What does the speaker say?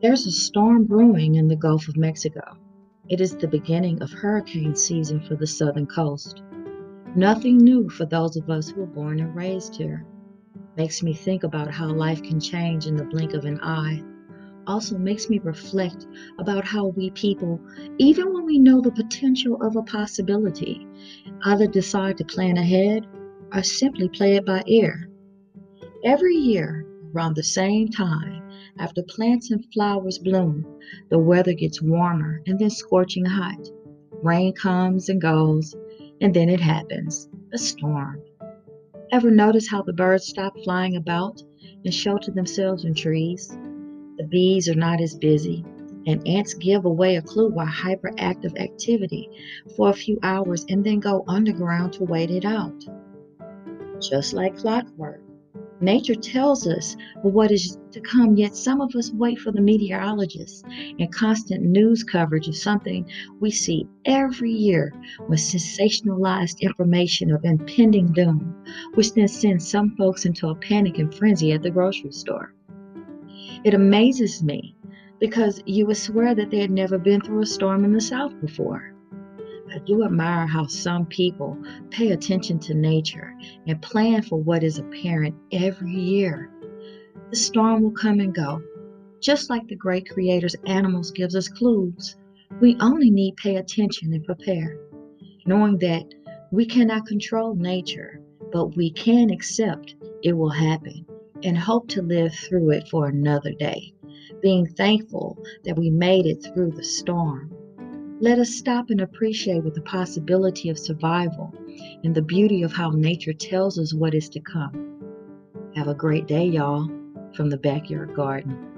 There's a storm brewing in the Gulf of Mexico. It is the beginning of hurricane season for the southern coast. Nothing new for those of us who were born and raised here. Makes me think about how life can change in the blink of an eye. Also makes me reflect about how we people, even when we know the potential of a possibility, either decide to plan ahead or simply play it by ear. Every year, around the same time, after plants and flowers bloom, the weather gets warmer and then scorching hot. Rain comes and goes, and then it happens a storm. Ever notice how the birds stop flying about and shelter themselves in trees? The bees are not as busy, and ants give away a clue why hyperactive activity for a few hours and then go underground to wait it out. Just like clockwork, Nature tells us what is to come, yet some of us wait for the meteorologists and constant news coverage of something we see every year with sensationalized information of impending doom, which then sends some folks into a panic and frenzy at the grocery store. It amazes me because you would swear that they had never been through a storm in the South before. I do admire how some people pay attention to nature and plan for what is apparent every year. The storm will come and go. Just like the great creator's animals gives us clues, we only need pay attention and prepare, knowing that we cannot control nature, but we can accept it will happen and hope to live through it for another day, being thankful that we made it through the storm let us stop and appreciate with the possibility of survival and the beauty of how nature tells us what is to come. Have a great day, y'all, from the backyard garden.